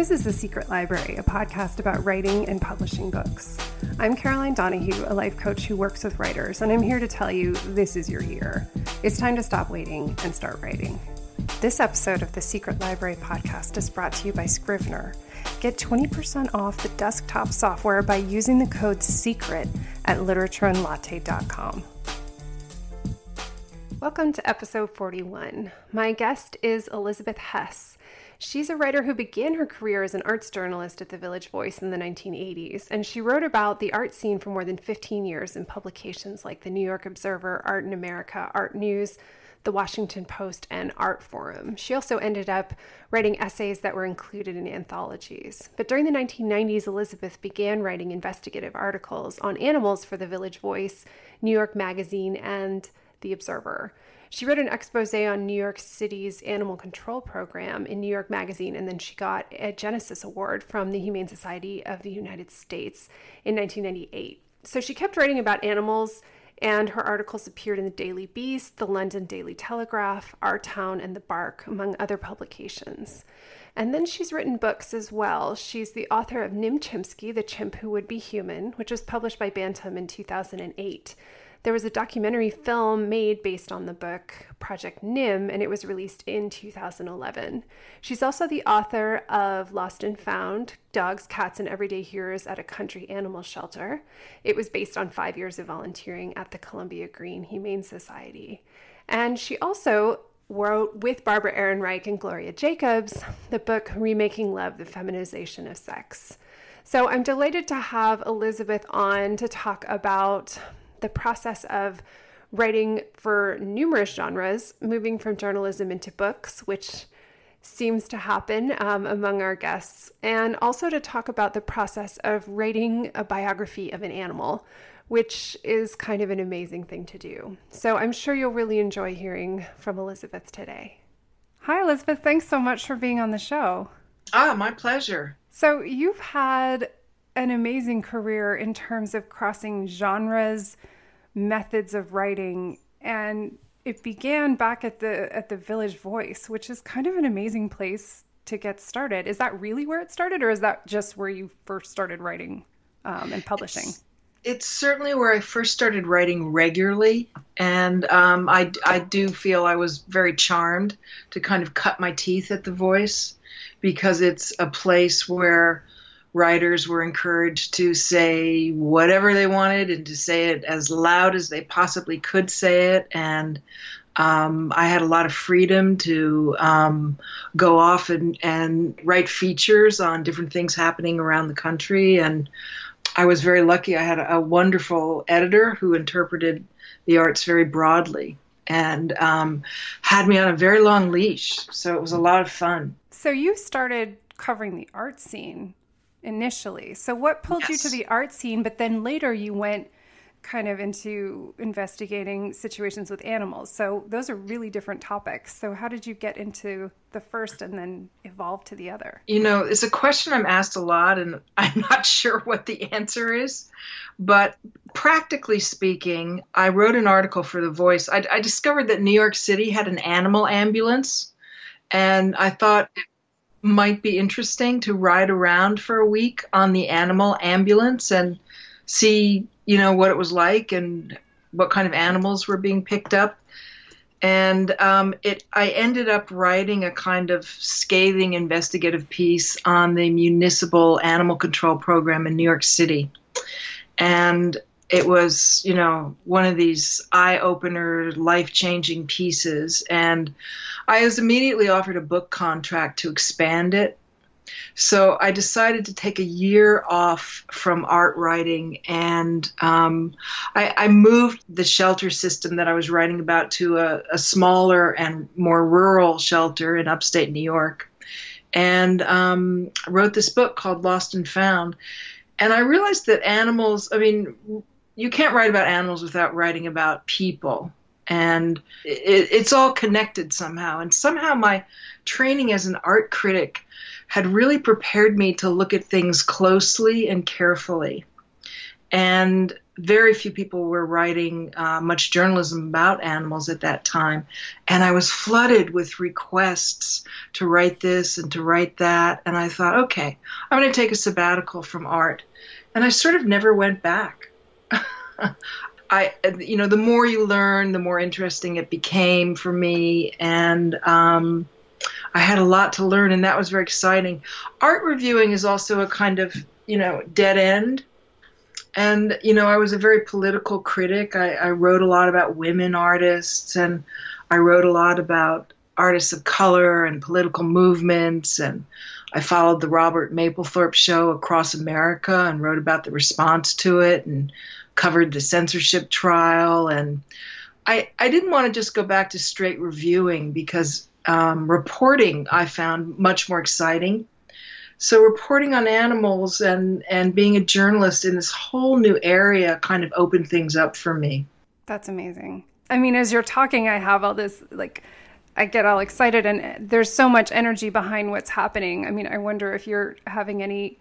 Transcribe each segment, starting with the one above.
This is The Secret Library, a podcast about writing and publishing books. I'm Caroline Donahue, a life coach who works with writers, and I'm here to tell you this is your year. It's time to stop waiting and start writing. This episode of the Secret Library podcast is brought to you by Scrivener. Get 20% off the desktop software by using the code SECRET at literatureandlatte.com. Welcome to episode 41. My guest is Elizabeth Hess. She's a writer who began her career as an arts journalist at the Village Voice in the 1980s, and she wrote about the art scene for more than 15 years in publications like the New York Observer, Art in America, Art News, the Washington Post, and Art Forum. She also ended up writing essays that were included in anthologies. But during the 1990s, Elizabeth began writing investigative articles on animals for the Village Voice, New York Magazine, and the Observer. She wrote an expose on New York City's animal control program in New York Magazine, and then she got a Genesis Award from the Humane Society of the United States in 1998. So she kept writing about animals, and her articles appeared in the Daily Beast, the London Daily Telegraph, Our Town, and The Bark, among other publications. And then she's written books as well. She's the author of Nim Chimpsky, The Chimp Who Would Be Human, which was published by Bantam in 2008. There was a documentary film made based on the book, Project Nim, and it was released in 2011. She's also the author of Lost and Found Dogs, Cats, and Everyday Heroes at a Country Animal Shelter. It was based on five years of volunteering at the Columbia-Greene Humane Society. And she also wrote with Barbara Ehrenreich and Gloria Jacobs the book Remaking Love The Feminization of Sex. So I'm delighted to have Elizabeth on to talk about the process of writing for numerous genres, moving from journalism into books, which seems to happen um, among our guests, and also to talk about the process of writing a biography of an animal, which is kind of an amazing thing to do. So I'm sure you'll really enjoy hearing from Elizabeth today. Hi, Elizabeth. Thanks so much for being on the show. Ah, my pleasure. So you've had an amazing career in terms of crossing genres, methods of writing, and it began back at the at the Village Voice, which is kind of an amazing place to get started. Is that really where it started, or is that just where you first started writing um, and publishing? It's, it's, certainly where I first started writing regularly, and um, I I do feel I was very charmed to kind of cut my teeth at the Voice because it's a place where writers were encouraged to say whatever they wanted and to say it as loud as they possibly could say it. And um, I had a lot of freedom to um, go off and, and write features on different things happening around the country. And I was very lucky. I had a, wonderful editor who interpreted the arts very broadly and um, had me on a very long leash. So it was a lot of fun. So you started covering the art scene initially. So what pulled yes. you to the art scene, but then later you went kind of into investigating situations with animals. So those are really different topics. So how did you get into the first and then evolve to the other? You know, it's a question I'm asked a lot and I'm not sure what the answer is. But practically speaking, I wrote an article for The Voice. I, I discovered that New York City had an animal ambulance. And I thought it might be interesting to ride around for a week on the animal ambulance and see, you know, what it was like and what kind of animals were being picked up. And um, it, I ended up writing a kind of scathing investigative piece on the municipal animal control program in New York City. And it was, you know, one of these eye opener, life changing pieces. And I was immediately offered a book contract to expand it. So I decided to take a year off from art writing, and um, I, I, moved the shelter system that I was writing about to a, a smaller and more rural shelter in upstate New York, and um, wrote this book called Lost and Found. And I realized that animals, I mean, you can't write about animals without writing about people. And it, it's all connected somehow. And somehow my training as an art critic had really prepared me to look at things closely and carefully. And very few people were writing uh, much journalism about animals at that time. And I was flooded with requests to write this and to write that. And I thought, okay, I'm going to take a sabbatical from art. And I sort of never went back. I, you know, the more you learn, the more interesting it became for me. And, um, I had a lot to learn, and that was very exciting. Art reviewing is also a kind of, you know, dead end. And, you know, I was a very political critic. I, I wrote a lot about women artists, and I wrote a lot about artists of color and political movements. And I followed the Robert Mapplethorpe show across America and wrote about the response to it and covered the censorship trial. And I, I didn't want to just go back to straight reviewing because um, reporting I found much more exciting. So reporting on animals and and being a journalist in this whole new area kind of opened things up for me. That's amazing. I mean, as you're talking, I have all this like I get all excited and there's so much energy behind what's happening. I mean, I wonder if you're having any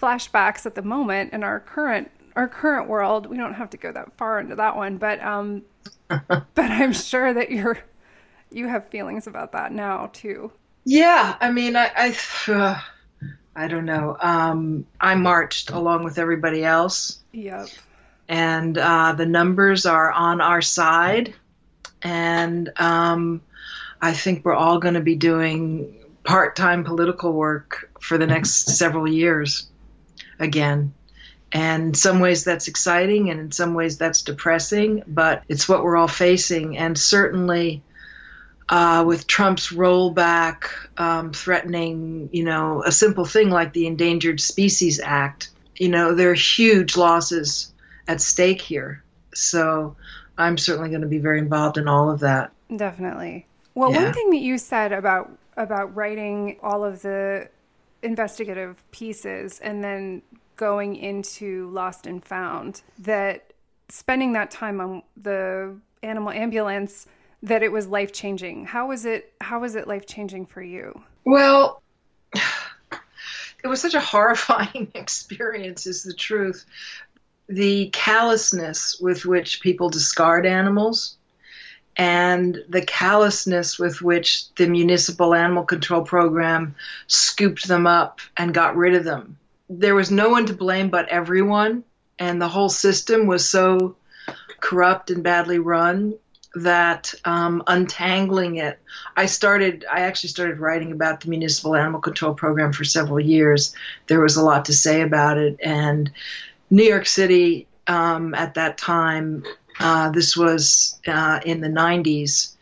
flashbacks at the moment in our current our current world. We don't have to go that far into that one, but um but I'm sure that you're you have feelings about that now too. Yeah, I mean, I I, uh, I don't know. Um, I marched along with everybody else. Yep. And uh, the numbers are on our side, and um, I think we're all going to be doing part-time political work for the next several years again. And in some ways that's exciting, and in some ways that's depressing, but it's what we're all facing. And certainly, uh, with Trump's rollback um, threatening, you know, a simple thing like the Endangered Species Act, you know, there are huge losses at stake here. So I'm certainly going to be very involved in all of that. Definitely. Well, yeah. one thing that you said about about writing all of the investigative pieces and then going into Lost and Found that spending that time on the animal ambulance that it was life changing. How was it? How was it life changing for you? Well, it was such a horrifying experience. Is the truth. The callousness with which people discard animals, and the callousness with which the municipal animal control program scooped them up and got rid of them. There was no one to blame but everyone, and the whole system was so corrupt and badly run that um, untangling it. I started, I actually started writing about the municipal animal control program for several years. There was a lot to say about it. And New York City um, at that time, uh, this was uh, in the 90s,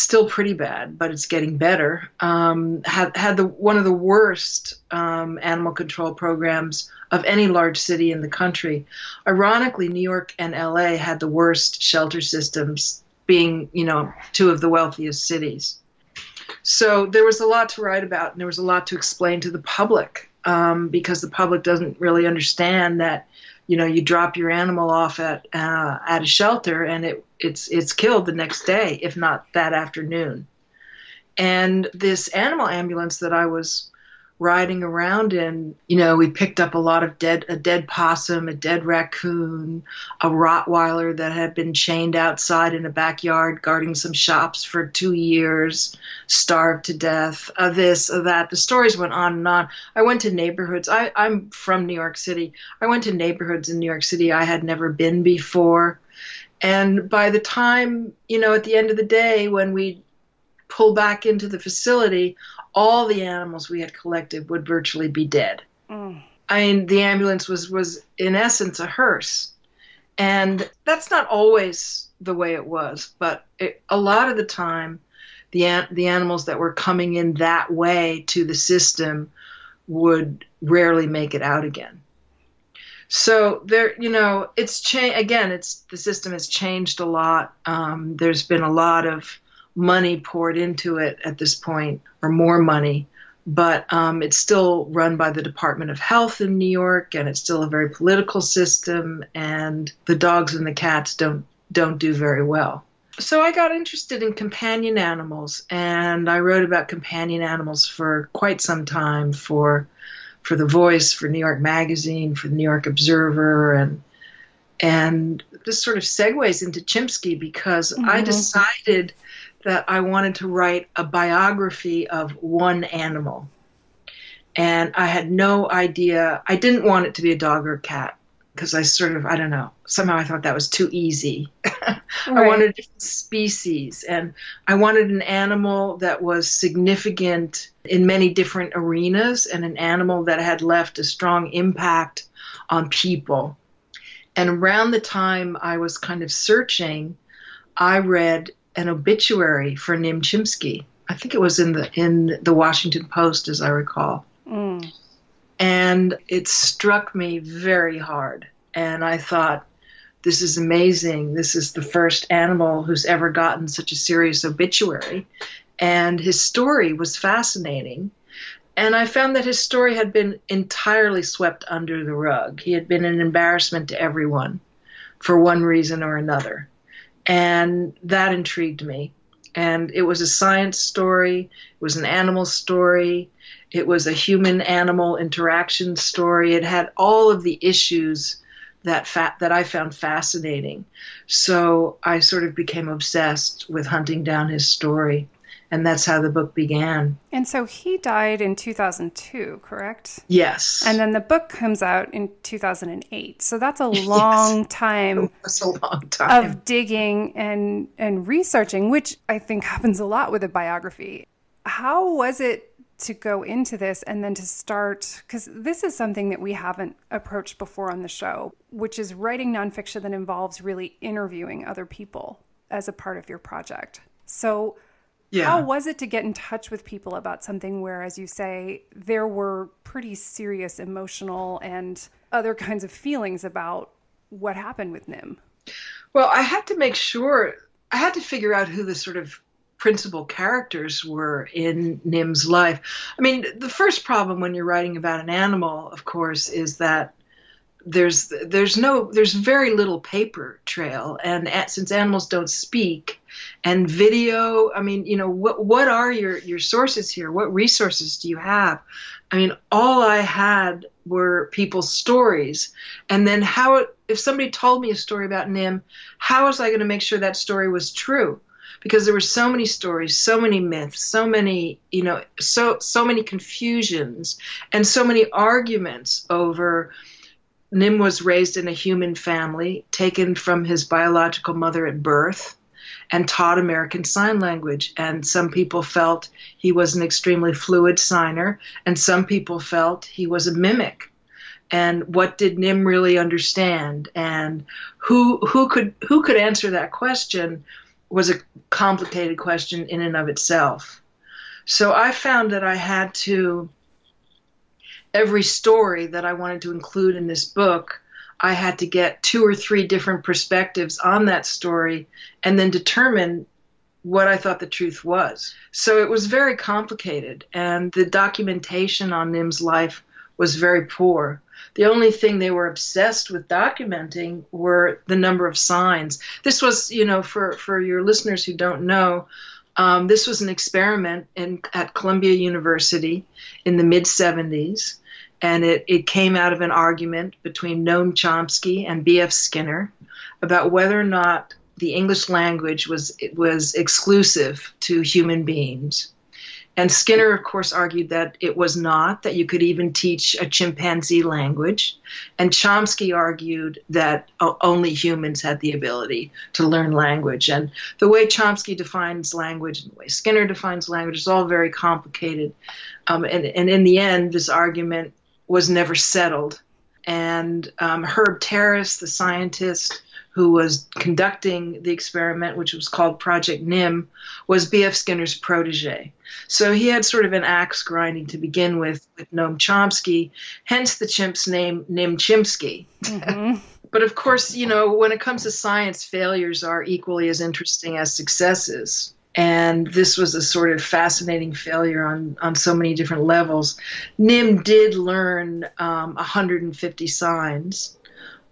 still pretty bad, but it's getting better. Um, had had the one of the worst um, animal control programs of any large city in the country. Ironically, New York and LA had the worst shelter systems being, you know, two of the wealthiest cities. So there was a lot to write about, and there was a lot to explain to the public um, because the public doesn't really understand that, you know, you drop your animal off at uh, at a shelter and it it's it's killed the next day, if not that afternoon. And this animal ambulance that I was riding around in, you know, we picked up a lot of dead a dead possum, a dead raccoon, a Rottweiler that had been chained outside in a backyard guarding some shops for two years, starved to death, uh, this, uh, that. The stories went on and on. I went to neighborhoods. I, I'm from New York City. I went to neighborhoods in New York City I had never been before. And by the time, you know, at the end of the day, when we pull back into the facility, all the animals we had collected would virtually be dead. Mm. I mean, the ambulance was was in essence a hearse, and that's not always the way it was. But it, a lot of the time, the the animals that were coming in that way to the system would rarely make it out again. So there, you know, it's changed again. It's the system has changed a lot. Um, there's been a lot of money poured into it at this point, or more money, but um, it's still run by the Department of Health in New York, and it's still a very political system. And the dogs and the cats don't don't do very well. So I got interested in companion animals, and I wrote about companion animals for quite some time for for The Voice, for New York Magazine, for the New York Observer, and and this sort of segues into Chimpsky because mm-hmm. I decided that I wanted to write a biography of one animal. And I had no idea, I didn't want it to be a dog or a cat because I sort of, I don't know, somehow I thought that was too easy. right. I wanted a different species and I wanted an animal that was significant in many different arenas and an animal that had left a strong impact on people. And around the time I was kind of searching, I read an obituary for Nim Chimpsky. I think it was in the in the Washington Post, as I recall. Mm. And it struck me very hard. And I thought, this is amazing. This is the first animal who's ever gotten such a serious obituary. And his story was fascinating. And I found that his story had been entirely swept under the rug. He had been an embarrassment to everyone for one reason or another. And that intrigued me. And it was a science story, it was an animal story, it was a human animal interaction story. It had all of the issues that fa- that I found fascinating. So I sort of became obsessed with hunting down his story and that's how the book began. And so he died in 2002, correct? Yes. And then the book comes out in 2008. So that's a long yes. time. That's a long time of digging and and researching, which I think happens a lot with a biography. How was it to go into this and then to start because this is something that we haven't approached before on the show, which is writing nonfiction that involves really interviewing other people as a part of your project. So yeah. How was it to get in touch with people about something where, as you say, there were pretty serious emotional and other kinds of feelings about what happened with Nim? Well, I had to make sure, I had to figure out who the sort of principal characters were in Nim's life. I mean, the first problem when you're writing about an animal, of course, is that there's there's no there's very little paper trail and since animals don't speak and video i mean you know what what are your your sources here? What resources do you have? I mean all i had were people's stories. And then how if somebody told me a story about nim how was i going to make sure that story was true? Because there were so many stories so many myths so many you know so so many confusions and so many arguments over Nim was raised in a human family, taken from his biological mother at birth, and taught American Sign Language. And some people felt he was an extremely fluid signer, and some people felt he was a mimic. And what did Nim really understand? And who who could who could answer that question was a complicated question in and of itself. So I found that I had to every story that I wanted to include in this book, I had to get two or three different perspectives on that story and then determine what I thought the truth was. So it was very complicated, and the documentation on Nim's life was very poor. The only thing they were obsessed with documenting were the number of signs. This was, you know, for, for your listeners who don't know, um, this was an experiment in, at Columbia University in the mid 70s, and it, it came out of an argument between Noam Chomsky and B.F. Skinner about whether or not the English language was was exclusive to human beings. And Skinner, of course, argued that it was not, that you could even teach a chimpanzee language. And Chomsky argued that only humans had the ability to learn language. And the way Chomsky defines language and the way Skinner defines language is all very complicated. Um, and, and in the end, this argument was never settled. And um, Herb Terrace, the scientist who was conducting the experiment, which was called Project NIM, was B.F. Skinner's protege. So he had sort of an axe grinding to begin with with Noam Chomsky, hence the chimp's name, Nim Chimpsky. Mm-hmm. but of course, you know, when it comes to science, failures are equally as interesting as successes. And this was a sort of fascinating failure on, on so many different levels. Nim did learn um, 150 signs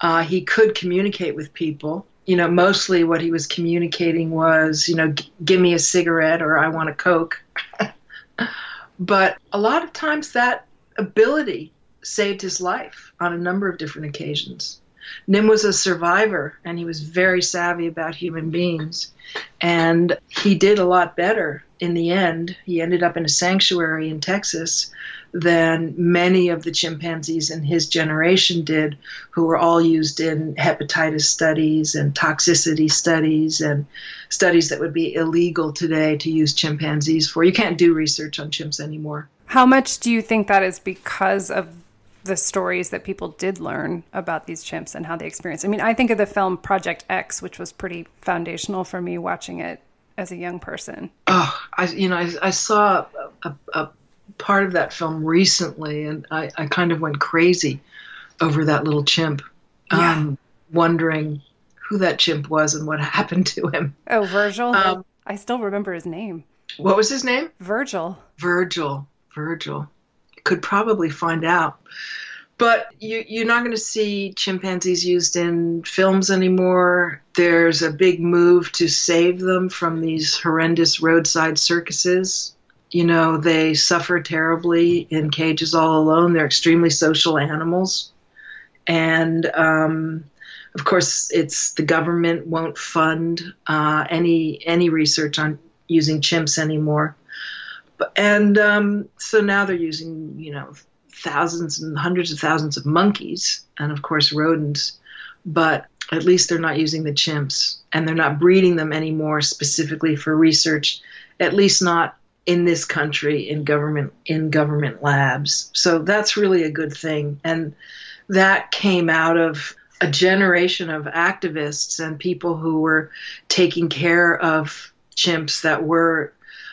uh, he could communicate with people. You know, mostly what he was communicating was, you know, give me a cigarette or I want a Coke. but a lot of times that ability saved his life on a number of different occasions. Nim was a survivor and he was very savvy about human beings. And he did a lot better in the end. He ended up in a sanctuary in Texas than many of the chimpanzees in his generation did, who were all used in hepatitis studies and toxicity studies and studies that would be illegal today to use chimpanzees for. You can't do research on chimps anymore. How much do you think that is because of the stories that people did learn about these chimps and how they experience? I mean, I think of the film Project X, which was pretty foundational for me watching it as a young person. Oh, I you know I, I saw a, a, a part of that film recently, and I, I kind of went crazy over that little chimp, yeah. um, wondering who that chimp was and what happened to him. Oh, Virgil. Um, I still remember his name. What was his name? Virgil. Virgil. Virgil. Could probably find out. But you, you're not going to see chimpanzees used in films anymore. There's a big move to save them from these horrendous roadside circuses you know, they suffer terribly in cages all alone. They're extremely social animals. And um, of course, it's the government won't fund uh, any any research on using chimps anymore. And um, so now they're using, you know, thousands and hundreds of thousands of monkeys and, of course, rodents. But at least they're not using the chimps and they're not breeding them anymore specifically for research, at least not in this country in government in government labs. So that's really a good thing. And that came out of a generation of activists and people who were taking care of chimps that were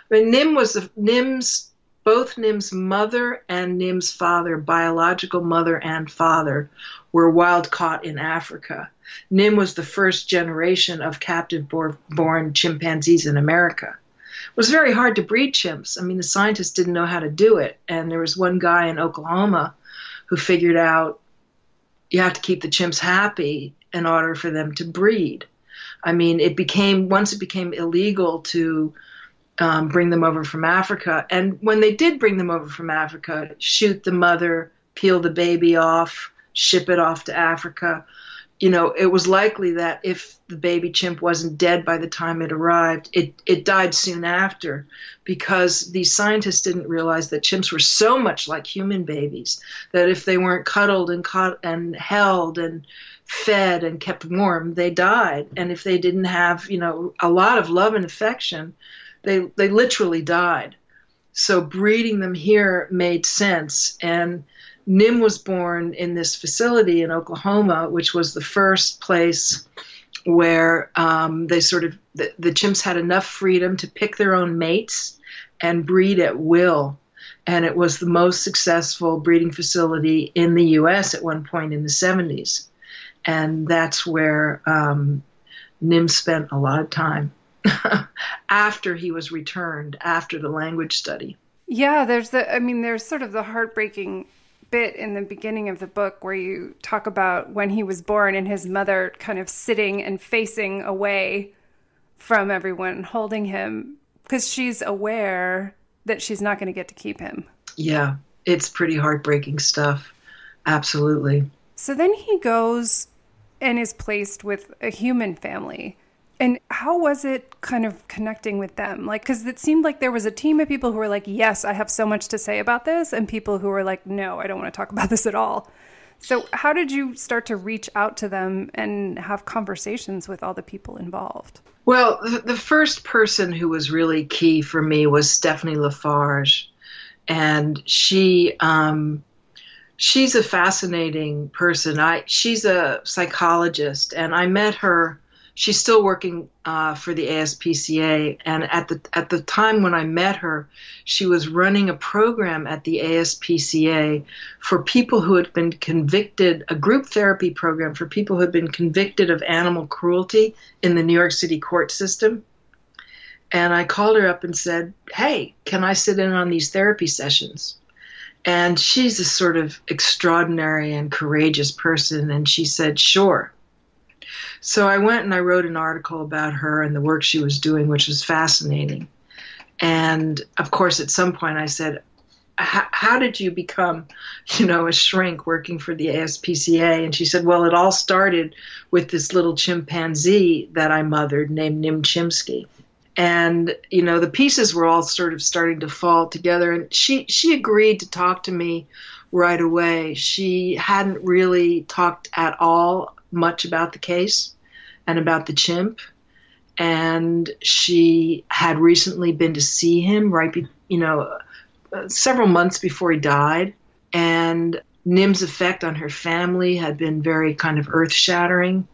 Nim was the, Nim's both Nim's mother and Nim's father, biological mother and father, were wild caught in Africa. Nim was the first generation of captive born chimpanzees in America It was very hard to breed chimps. I mean, the scientists didn't know how to do it. And there was one guy in Oklahoma who figured out you have to keep the chimps happy in order for them to breed. I mean, it became, once it became illegal to um, bring them over from Africa, and when they did bring them over from Africa, shoot the mother, peel the baby off, ship it off to Africa you know, it was likely that if the baby chimp wasn't dead by the time it arrived, it, it died soon after because these scientists didn't realize that chimps were so much like human babies that if they weren't cuddled and caught and held and fed and kept warm, they died. And if they didn't have, you know, a lot of love and affection, they, they literally died. So breeding them here made sense. And Nim was born in this facility in Oklahoma, which was the first place where um, they sort of the, the, chimps had enough freedom to pick their own mates and breed at will. And it was the most successful breeding facility in the U.S. at one point in the 70s. And that's where um, Nim spent a lot of time after he was returned, after the language study. Yeah, there's the, I mean, there's sort of the heartbreaking bit in the beginning of the book where you talk about when he was born and his mother kind of sitting and facing away from everyone holding him because she's aware that she's not going to get to keep him. Yeah, it's pretty heartbreaking stuff. Absolutely. So then he goes and is placed with a human family. And how was it kind of connecting with them? Like, because it seemed like there was a team of people who were like, yes, I have so much to say about this, and people who were like, no, I don't want to talk about this at all. So, how did you start to reach out to them and have conversations with all the people involved? Well, the first person who was really key for me was Stephanie LaFarge. And she, um, she's a fascinating person. I she's a psychologist, and I met her. She's still working uh, for the ASPCA, and at the at the time when I met her, she was running a program at the ASPCA for people who had been convicted, a group therapy program for people who had been convicted of animal cruelty in the New York City court system. And I called her up and said, "Hey, can I sit in on these therapy sessions?" And she's a sort of extraordinary and courageous person. And she said, sure. So I went and I wrote an article about her and the work she was doing, which was fascinating. And of course, at some point I said, how did you become, you know, a shrink working for the ASPCA? And she said, well, it all started with this little chimpanzee that I mothered named Nim Chimpsky and you know the pieces were all sort of starting to fall together and she she agreed to talk to me right away she hadn't really talked at all much about the case and about the chimp and she had recently been to see him right be, you know uh, several months before he died and nim's effect on her family had been very kind of earth shattering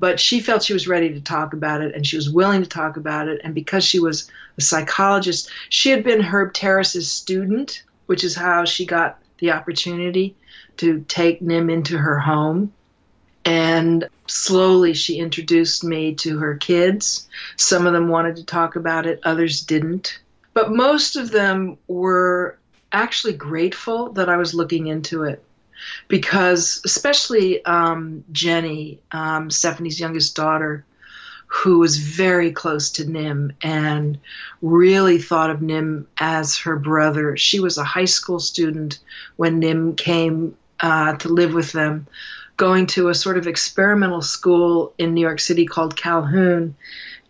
but she felt she was ready to talk about it and she was willing to talk about it. And because she was a psychologist, she had been Herb Terrace's student, which is how she got the opportunity to take Nim into her home. And slowly she introduced me to her kids. Some of them wanted to talk about it, others didn't. But most of them were actually grateful that I was looking into it because especially um, Jenny, um, Stephanie's youngest daughter, who was very close to Nim and really thought of Nim as her brother. She was a high school student when Nim came uh, to live with them, going to a sort of experimental school in New York City called Calhoun.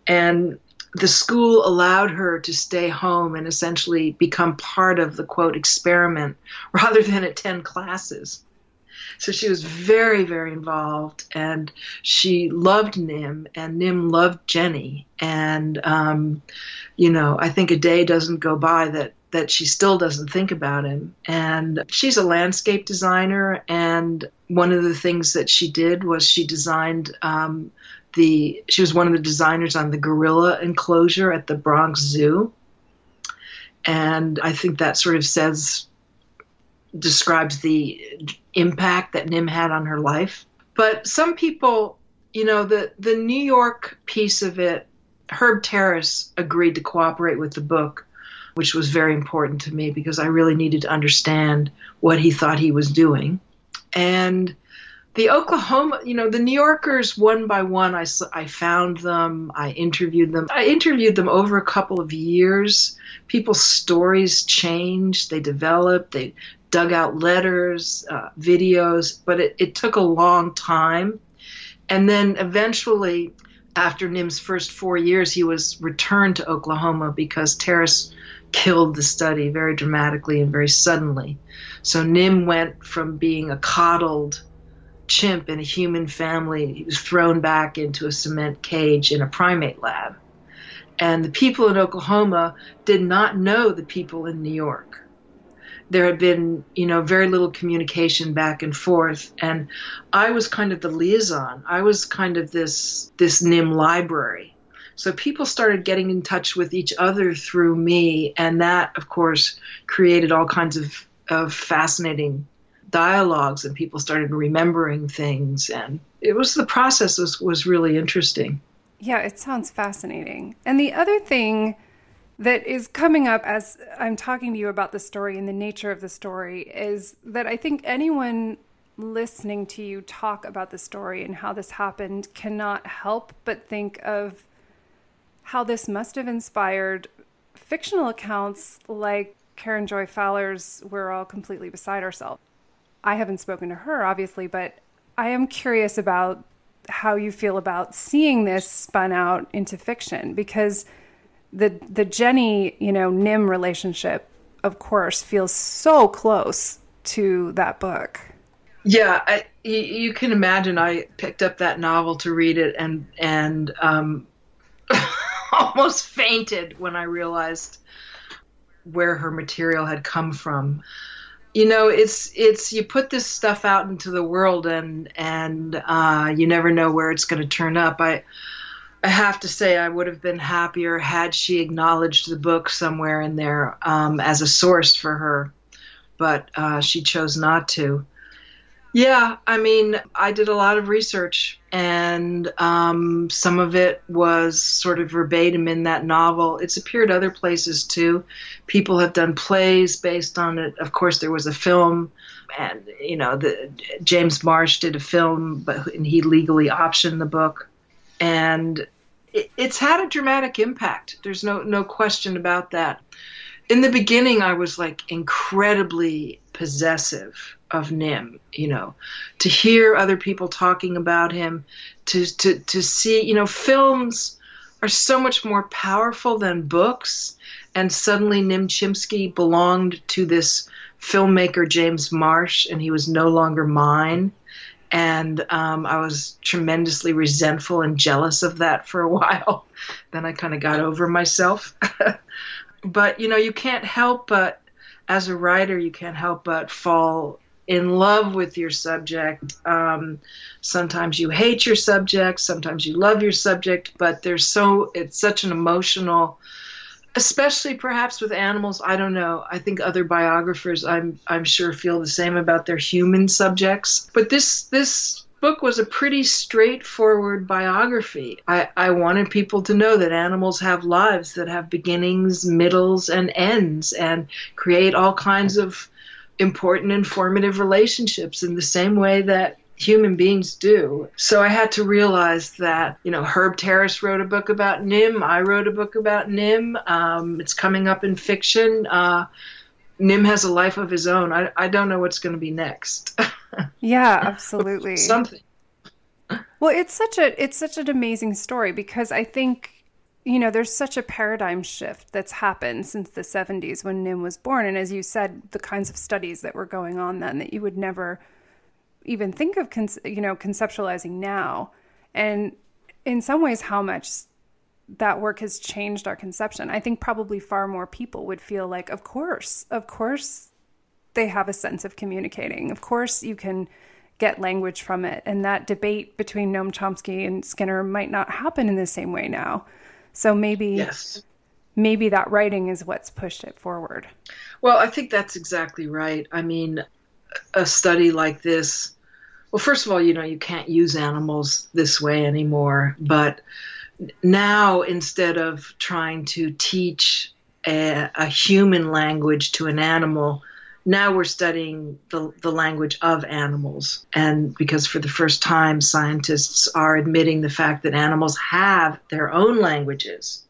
And the school allowed her to stay home and essentially become part of the quote experiment rather than attend classes. So she was very, very involved, and she loved Nim, and Nim loved Jenny. And um, you know, I think a day doesn't go by that that she still doesn't think about him. And she's a landscape designer, and one of the things that she did was she designed um, the she was one of the designers on the gorilla enclosure at the Bronx Zoo. And I think that sort of says describes the impact that Nim had on her life. But some people, you know, the the New York piece of it, Herb Terrace agreed to cooperate with the book, which was very important to me because I really needed to understand what he thought he was doing. And the Oklahoma, you know, the New Yorkers one by one, I, I found them, I interviewed them. I interviewed them over a couple of years. People's stories changed, they developed, they dug out letters, uh, videos, but it, it took a long time. And then eventually, after Nim's first four years, he was returned to Oklahoma because Terrace killed the study very dramatically and very suddenly. So Nim went from being a coddled chimp in a human family. He was thrown back into a cement cage in a primate lab. And the people in Oklahoma did not know the people in New York. There had been, you know, very little communication back and forth, and I was kind of the liaison. I was kind of this this NIM library. So people started getting in touch with each other through me, and that, of course, created all kinds of, of fascinating dialogues and people started remembering things. And it was the process was, was really interesting. Yeah it sounds fascinating. And the other thing that is coming up as i'm talking to you about the story and the nature of the story is that i think anyone listening to you talk about the story and how this happened cannot help but think of how this must have inspired fictional accounts like Karen Joy Fowler's We're All Completely Beside Ourselves. I haven't spoken to her, obviously, but I am curious about how you feel about seeing this spun out into fiction because the the Jenny, you know, Nim relationship, of course, feels so close to that book. Yeah, I, you, can imagine. I picked up that novel to read it and and um, almost fainted when I realized where her material had come from you know it's it's you put this stuff out into the world and and uh, you never know where it's going to turn up. I i have to say i would have been happier had she acknowledged the book somewhere in there um, as a source for her but uh, she chose not to. Yeah, I mean, I did a lot of research, and um, some of it was sort of verbatim in that novel. It's appeared other places too. People have done plays based on it. Of course, there was a film, and you know, the, James Marsh did a film, but and he legally optioned the book, and it, it's had a dramatic impact. There's no no question about that. In the beginning, I was like incredibly possessive of Nim, you know, to hear other people talking about him, to to to see, you know, films are so much more powerful than books, and suddenly Nim Chimpsky belonged to this filmmaker James Marsh, and he was no longer mine. And um, I was tremendously resentful and jealous of that for a while. then I kind of got over myself. but you know, you can't help but as a writer, you can't help but fall in love with your subject. Um, sometimes you hate your subject, sometimes you love your subject, but there's so it's such an emotional especially perhaps with animals i don't know. I think other biographers i'm i'm sure feel the same about their human subjects. But this this book was a pretty straightforward biography. I i wanted people to know that animals have lives that have beginnings middles and ends and create all kinds of important informative relationships in the same way that human beings do. So I had to realize that, you know, Herb Terrace wrote a book about Nim. I wrote a book about Nim. Um, it's coming up in fiction. Uh, Nim has a life of his own. I, I don't know what's going to be next. yeah, absolutely. Something. Well, it's such a it's such an amazing story because I think you know, there's such a paradigm shift that's happened since the 70s when Nim was born. And as you said, the kinds of studies that were going on then that you would never even think of, you know, conceptualizing now. And in some ways, how much that work has changed our conception. I think probably far more people would feel like, of course, of course, they have a sense of communicating. Of course, you can get language from it. And that debate between Noam Chomsky and Skinner might not happen in the same way now. So maybe yes. maybe that writing is what's pushed it forward. Well, I think that's exactly right. I mean, a study like this, well, first of all, you know, you can't use animals this way anymore, but now instead of trying to teach a, a human language to an animal, now we're studying the, the language of animals. And because for the first time, scientists are admitting the fact that animals have their own languages.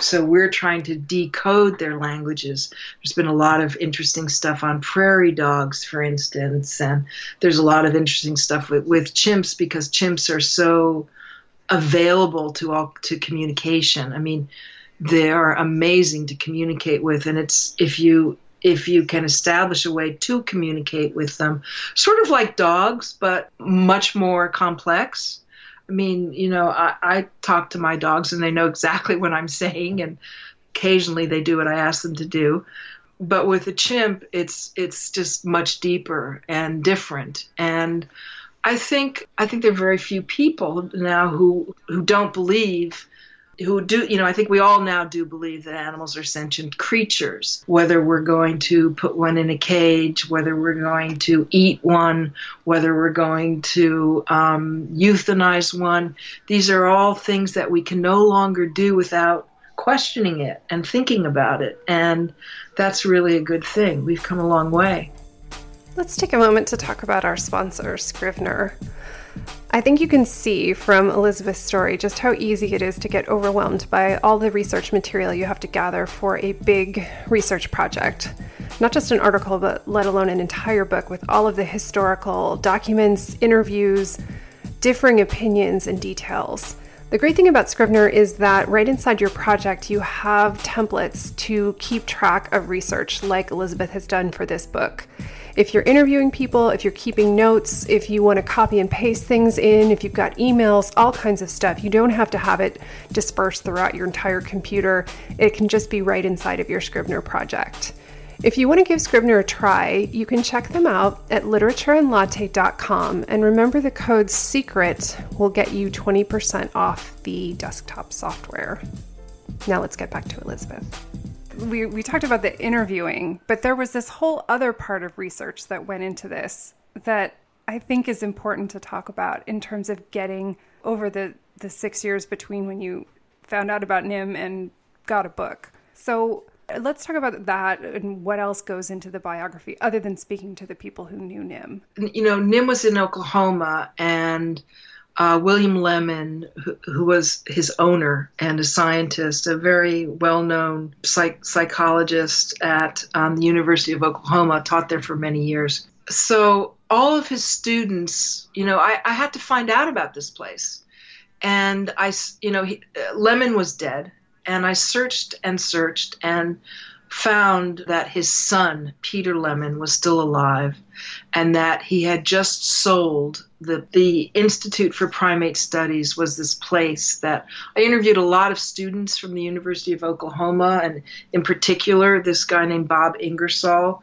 So we're trying to decode their languages. There's been a lot of interesting stuff on prairie dogs, for instance, and there's a lot of interesting stuff with, with chimps because chimps are so available to all to communication. I mean, they are amazing to communicate with, and it's if you if you can establish a way to communicate with them, sort of like dogs, but much more complex. I mean, you know, I, I talk to my dogs and they know exactly what I'm saying, and occasionally they do what I ask them to do. But with a chimp, it's it's just much deeper and different. And I think I think there are very few people now who who don't believe who do, you know, I think we all now do believe that animals are sentient creatures. Whether we're going to put one in a cage, whether we're going to eat one, whether we're going to um, euthanize one, these are all things that we can no longer do without questioning it and thinking about it. And that's really a good thing. We've come a long way. Let's take a moment to talk about our sponsor, Scrivener. I think you can see from Elizabeth's story just how easy it is to get overwhelmed by all the research material you have to gather for a big research project. Not just an article, but let alone an entire book with all of the historical documents, interviews, differing opinions, and details. The great thing about Scrivener is that right inside your project, you have templates to keep track of research, like Elizabeth has done for this book if you're interviewing people, if you're keeping notes, if you want to copy and paste things in, if you've got emails, all kinds of stuff, you don't have to have it dispersed throughout your entire computer. It can just be right inside of your Scrivener project. If you want to give Scrivener a try, you can check them out at literatureandlatte.com and remember the code SECRET will get you 20% off the desktop software. Now let's get back to Elizabeth. We, we talked about the interviewing, but there was this whole other part of research that went into this that I think is important to talk about in terms of getting over the, the six years between when you found out about Nim and got a book. So let's talk about that and what else goes into the biography other than speaking to the people who knew Nim. You know, Nim was in Oklahoma and uh, William Lemmon, who, who, was his owner and a scientist, a very well known psych- psychologist at um, the University of Oklahoma, taught there for many years. So, all of his students, you know, I, I had to find out about this place. And I, you know, he, Lemmon was dead. And I searched and searched and found that his son, Peter Lemmon, was still alive and that he had just sold the, the Institute for Primate Studies was this place that I interviewed a lot of students from the University of Oklahoma and in particular this guy named Bob Ingersoll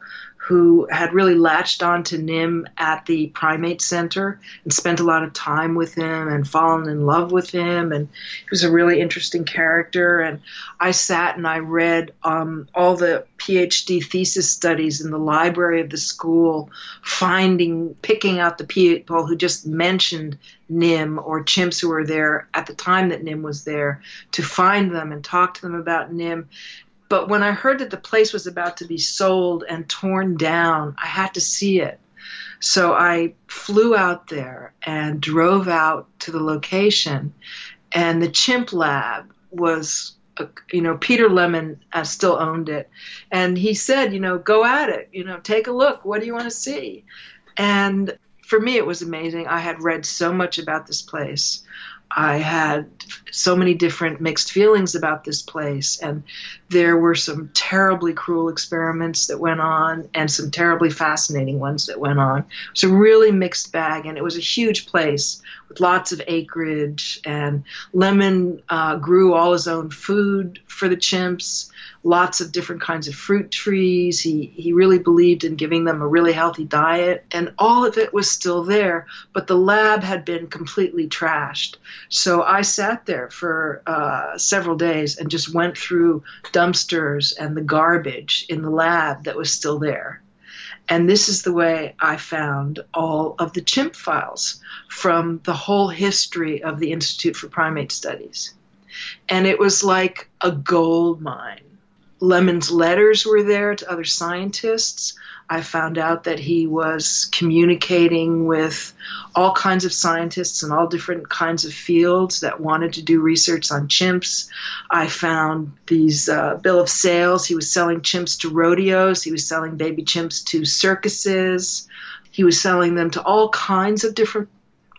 who had really latched on to Nim at the Primate Center and spent a lot of time with him and fallen in love with him. And he was a really interesting character. And I sat and I read um, all the PhD thesis studies in the library of the school, finding, picking out the people who just mentioned Nim or chimps who were there at the time that Nim was there to find them and talk to them about Nim. But when I heard that the place was about to be sold and torn down, I had to see it. So I flew out there and drove out to the location, and the chimp lab was, you know, Peter Lemmon uh, still owned it, and he said, you know, go at it, you know, take a look. What do you want to see? And for me, it was amazing. I had read so much about this place. I had so many different mixed feelings about this place, and there were some terribly cruel experiments that went on, and some terribly fascinating ones that went on. It was a really mixed bag, and it was a huge place lots of acreage. And Lemmon uh, grew all his own food for the chimps lots of different kinds of fruit trees. He, he really believed in giving them a really healthy diet, and all of it was still there, but the lab had been completely trashed. So I sat there for uh, several days and just went through dumpsters and the garbage in the lab that was still there. And this is the way I found all of the chimp files from the whole history of the Institute for Primate Studies. And it was like a gold mine. Lemmon's letters were there to other scientists. I found out that he was communicating with all kinds of scientists in all different kinds of fields that wanted to do research on chimps. I found these uh, bill of sales. He was selling chimps to rodeos, he was selling baby chimps to circuses, he was selling them to all kinds of different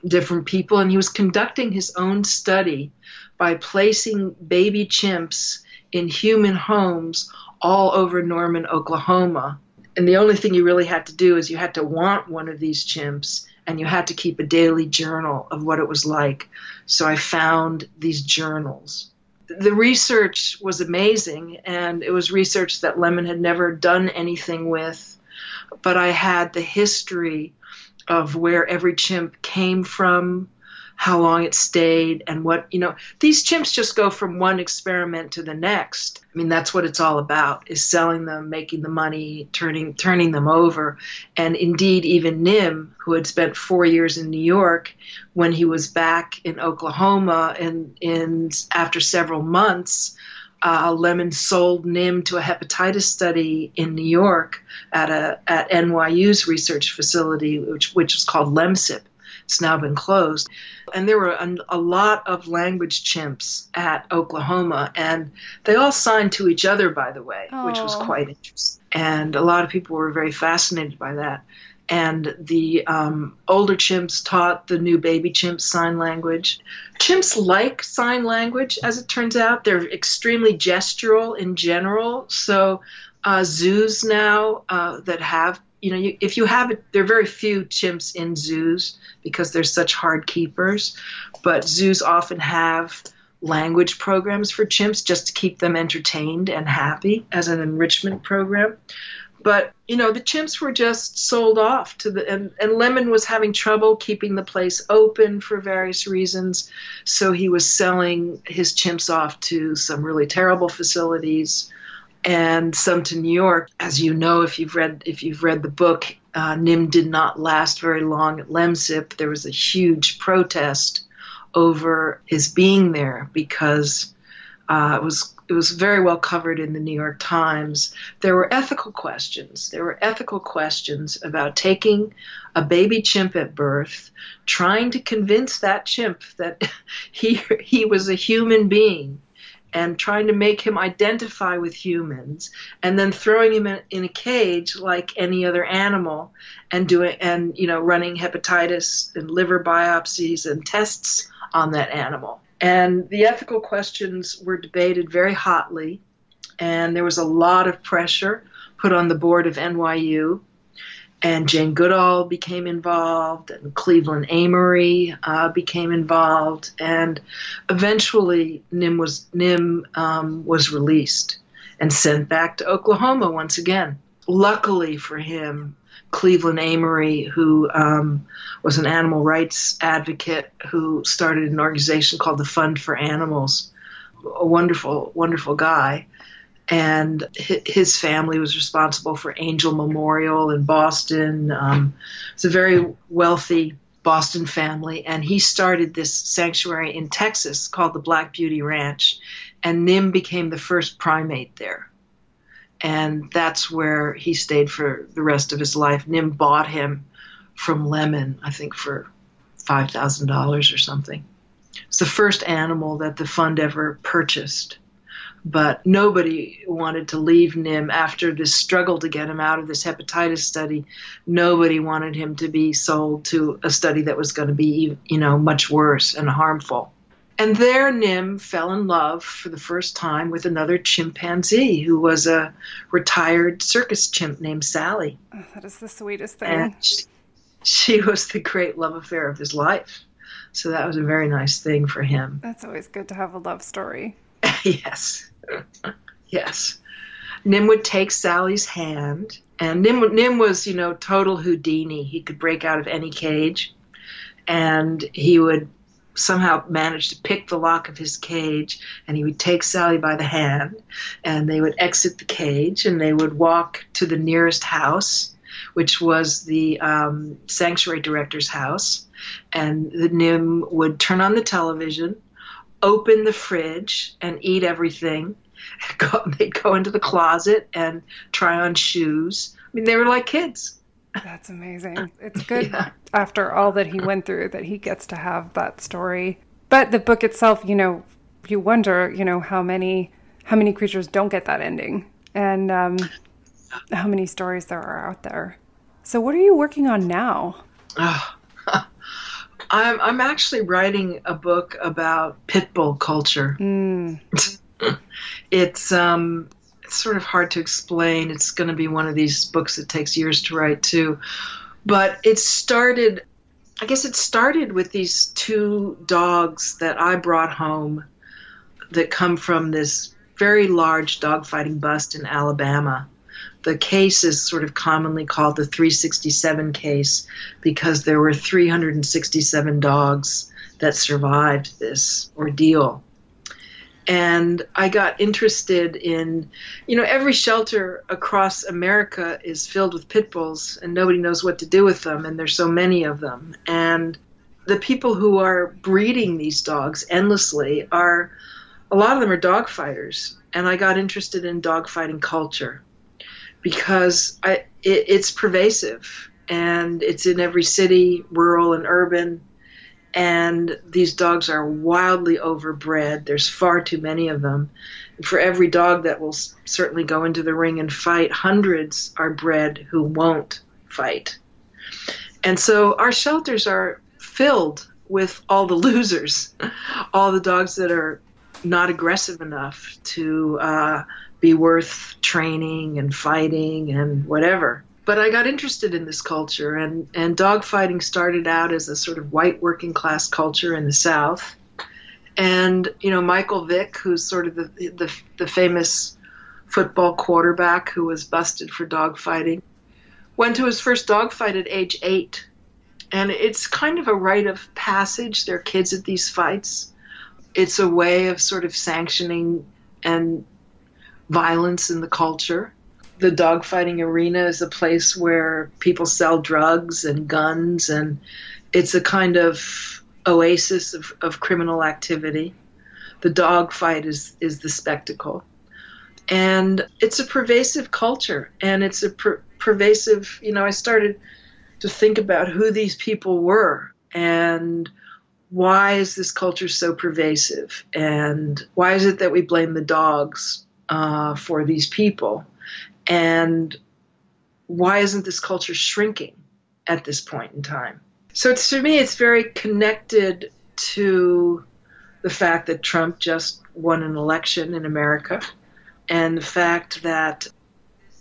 different people and he was conducting his own study by placing baby chimps in human homes all over Norman, Oklahoma. And the only thing you really had to do is you had to want one of these chimps and you had to keep a daily journal of what it was like. So I found these journals. The research was amazing, and it was research that Lemmon had never done anything with. But I had the history of where every chimp came from, how long it stayed and what you know these chimps just go from one experiment to the next i mean that's what it's all about is selling them making the money turning turning them over and indeed even nim who had spent four years in new york when he was back in oklahoma and in after several months uh, Lemmon sold Nim to a hepatitis study in New York at a at NYU's research facility, which which is called LEMSIP. It's now been closed. And there were a, a, lot of language chimps at Oklahoma, and they all signed to each other, by the way, Aww. which was quite interesting. And a lot of people were very fascinated by that. And the um, older chimps taught the new baby chimps sign language. Chimps like sign language, as it turns out. They're extremely gestural in general. So uh, zoos now uh, that have you know, you, if you have it, there are very few chimps in zoos because they're such hard keepers, but zoos often have language programs for chimps just to keep them entertained and happy as an enrichment program. But you know, the chimps were just sold off to the and, and Lemmon was having trouble keeping the place open for various reasons, so he was selling his chimps off to some really terrible facilities and some to New York. As you know, if you've read if you've read the book, uh, Nim did not last very long at Lemsip. There was a huge protest over his being there because uh, it was it was very well covered in the New York Times. There were ethical questions. There were ethical questions about taking a baby chimp at birth, trying to convince that chimp that he he was a human being and trying to make him identify with humans and then throwing him in, in, a cage like any other animal and doing and you know running hepatitis and liver biopsies and tests on that animal and the ethical questions were debated very hotly, and there was a lot of pressure put on the board of NYU. And Jane Goodall became involved, and Cleveland Amory uh, became involved, and eventually Nim was Nim um, was released and sent back to Oklahoma once again. Luckily for him, Cleveland Amory, who um, was an animal rights advocate who started an organization called the Fund for Animals. A wonderful, wonderful guy. And his family was responsible for Angell Memorial in Boston. Um, it's a very wealthy Boston family, and he started this sanctuary in Texas called the Black Beauty Ranch. And Nim became the first primate there and that's where he stayed for the rest of his life. Nim bought him from Lemmon, I think, for five thousand dollars or something. It's the first animal that the fund ever purchased. But nobody wanted to leave Nim after this struggle to get him out of this hepatitis study. Nobody wanted him to be sold to a study that was going to be, you know, much worse and harmful. And there, Nim fell in love for the first time with another chimpanzee who was a retired circus chimp named Sally. Oh, that is the sweetest thing. And she, she was the great love affair of his life. So that was a very nice thing for him. That's always good to have a love story. yes. yes. Nim would take Sally's hand, and Nim, Nim was, you know, total Houdini. He could break out of any cage, and he would somehow manage to pick the lock of his cage and he would take Sally by the hand and they would exit the cage and they would walk to the nearest house which was the um, sanctuary director's house and the nim would turn on the television open the fridge and eat everything go, they'd go into the closet and try on shoes i mean they were like kids that's amazing. It's good yeah. after all that he went through that he gets to have that story. But the book itself, you know, you wonder, you know, how many how many creatures don't get that ending, and um, how many stories there are out there. So, what are you working on now? Oh, I'm I'm actually writing a book about pit bull culture. Mm. it's um it's sort of hard to explain. It's going to be one of these books that takes years to write too. But it started, I guess it started with these two dogs that I brought home that come from this very large dogfighting bust in Alabama. The case is sort of commonly called the 367 case because there were 367 dogs that survived this ordeal. And I got interested in, you know, every shelter across America is filled with pit bulls, and nobody knows what to do with them, and there's so many of them. And the people who are breeding these dogs endlessly are, a lot of them are dog fighters, and I got interested in dog fighting culture because I, it, it's pervasive and it's in every city, rural and urban and these dogs are wildly overbred. There's far too many of them. For every dog that will certainly go into the ring and fight, hundreds are bred who won't fight. And so our shelters are filled with all the losers, all the dogs that are not aggressive enough to uh, be worth training and fighting and whatever but I got interested in this culture, and, and dogfighting started out as a sort of white working class culture in the South. And, you know, Michael Vick, who's sort of the, the, the famous football quarterback who was busted for dogfighting. Went to his first dogfight at age eight. And it's kind of a rite of passage. There are kids at these fights. It's a way of sort of sanctioning and violence in the culture. The dogfighting arena is a place where people sell drugs and guns, and it's a kind of oasis of, of criminal activity. The dogfight is, is the spectacle. And it's a pervasive culture, and it's a per- pervasive, you know, I started to think about who these people were and why is this culture so pervasive and why is it that we blame the dogs uh, for these people and why isn't this culture shrinking at this point in time so to me it's very connected to the fact that trump just won an election in america and the fact that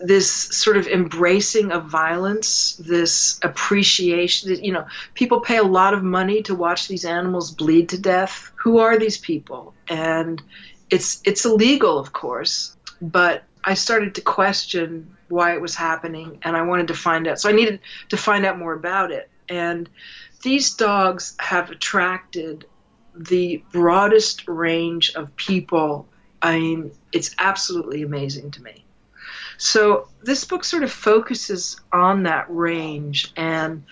this sort of embracing of violence, this appreciation. You know, people pay a lot of money to watch these animals bleed to death. Who are these people? And it's it's illegal, of course, but I started to question why it was happening, and I wanted to find out. So I needed to find out more about it. And these dogs have attracted the broadest range of people. I mean, it's absolutely amazing to me. So this book sort of focuses on that range, and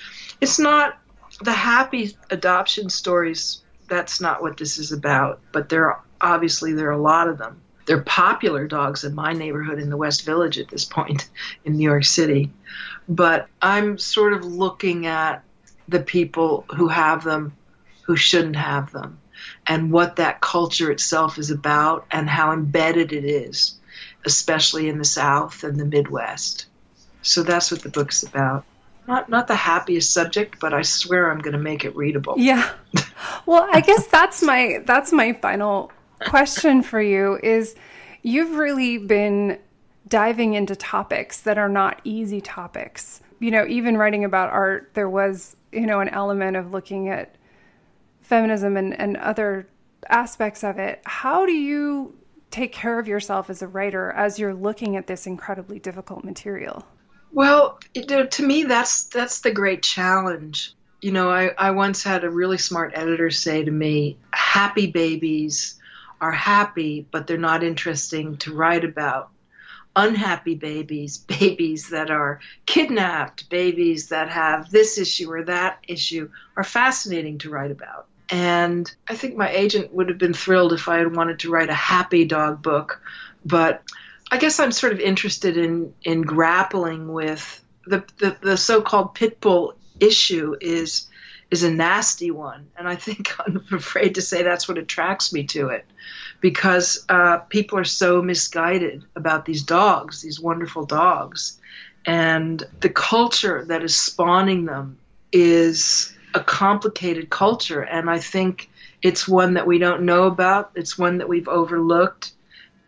it's not the happy adoption stories. That's not what this is about. But there are obviously there are a lot of them. They're popular dogs in my neighborhood in the West Village at this point in New York City. But I'm sort of looking at the people who have them who shouldn't have them and what that culture itself is about and how embedded it is especially in the South and the Midwest. So that's what the book's about. Not not the happiest subject, but I swear I'm going to make it readable. Yeah. Well, I guess that's my that's my final question for you is you've really been diving into topics that are not easy topics. You know, even writing about art, there was, you know, an element of looking at feminism and, and other aspects of it. How do you take care of yourself as a writer as you're looking at this incredibly difficult material? Well, you know, to me, that's that's the great challenge. You know, I, I once had a really smart editor say to me, "Happy babies are happy, but they're not interesting to write about. Unhappy babies, babies that are kidnapped, babies that have this issue or that issue, are fascinating to write about." And I think my agent would have been thrilled if I had wanted to write a happy dog book. But I guess I'm sort of interested in, in grappling with the, the, the so called pit bull issue is is a nasty one. And I think I'm afraid to say that's what attracts me to it because uh, people are so misguided about these dogs, these wonderful dogs. And the culture that is spawning them is a complicated culture, and I think it's one that we don't know about. It's one that we've overlooked.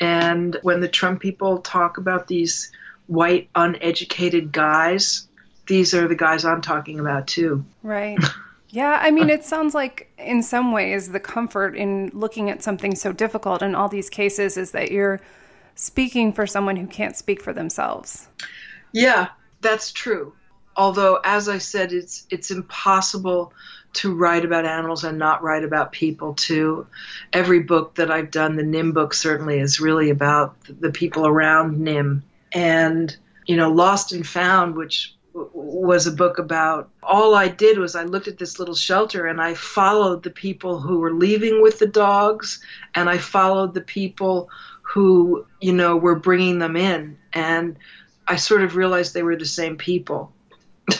And when the Trump people talk about these white, uneducated guys, these are the guys I'm talking about too. Right. Yeah, I mean, it sounds like in some ways the comfort in looking at something so difficult in all these cases is that you're speaking for someone who can't speak for themselves. Yeah, that's true. Although as i said it's it's impossible to write about animals and not write about people too. Every book that i've done the nim book certainly is really about the people around nim. And you know lost and found which was a book about all i did was i looked at this little shelter and i followed the people who were leaving with the dogs and i followed the people who you know were bringing them in. And i sort of realized they were the same people.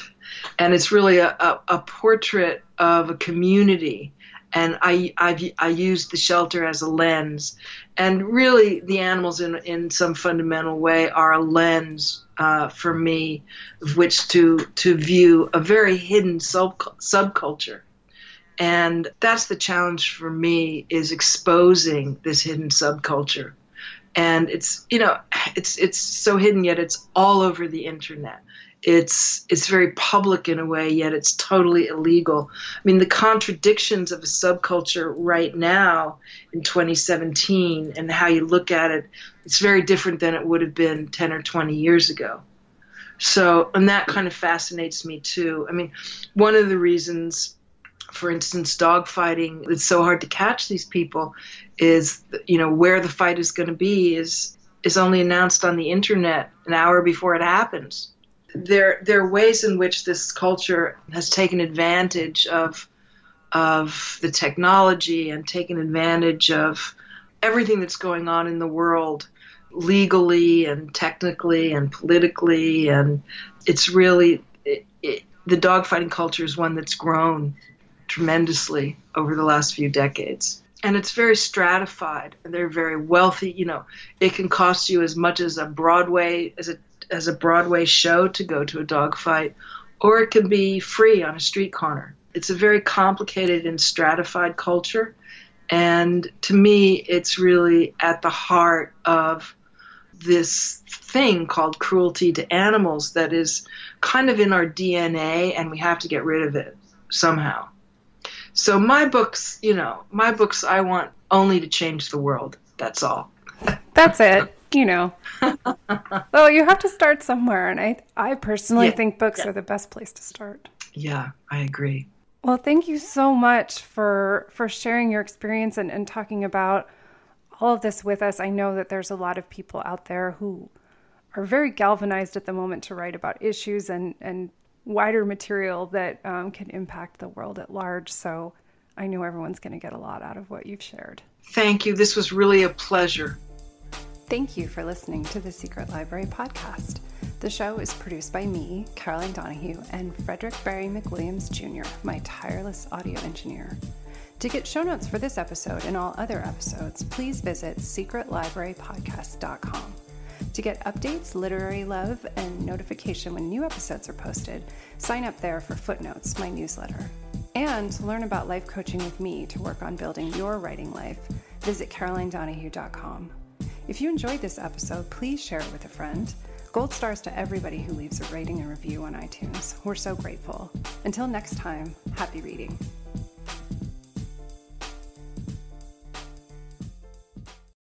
And it's really a, a, a portrait of a community. And I, I've, I used the shelter as a lens. And really, the animals, in, in some fundamental way, are a lens uh, for me of which to, to view a very hidden sub, subculture. And that's the challenge for me is exposing this hidden subculture. And it's, you know, it's, it's so hidden, yet it's all over the internet it's it's very public in a way yet it's totally illegal. I mean the contradictions of a subculture right now in 2017 and how you look at it it's very different than it would have been 10 or 20 years ago. So and that kind of fascinates me too. I mean one of the reasons for instance dogfighting it's so hard to catch these people is you know where the fight is going to be is is only announced on the internet an hour before it happens there there are ways in which this culture has taken advantage of of the technology and taken advantage of everything that's going on in the world legally and technically and politically. And it's really it, it, the dogfighting culture is one that's grown tremendously over the last few decades. And it's very stratified. And they're very wealthy. You know it can cost you as much as a broadway as a as a Broadway show to go to a dogfight, or it can be free on a street corner. It's a very complicated and stratified culture. And to me, it's really at the heart of this thing called cruelty to animals that is kind of in our DNA, and we have to get rid of it somehow. So, my books, you know, my books, I want only to change the world. That's all. That's it you know. well, you have to start somewhere, and I I personally yeah, think books yeah. are the best place to start. Yeah, I agree. Well, thank you so much for for sharing your experience and, and talking about all of this with us. I know that there's a lot of people out there who are very galvanized at the moment to write about issues and and wider material that um, can impact the world at large. So I know everyone's going to get a lot out of what you've shared. Thank you. This was really a pleasure. Thank you for listening to the Secret Library podcast. The show is produced by me, Caroline Donahue, and Frederick Barry McWilliams Jr., my tireless audio engineer. To get show notes for this episode and all other episodes, please visit secretlibrarypodcast.com. To get updates, literary love, and notification when new episodes are posted, sign up there for Footnotes, my newsletter. And to learn about life coaching with me to work on building your writing life, visit carolinedonahue.com. If you enjoyed this episode, please share it with a friend. Gold stars to everybody who leaves a rating and review on iTunes. We're so grateful. Until next time, happy reading.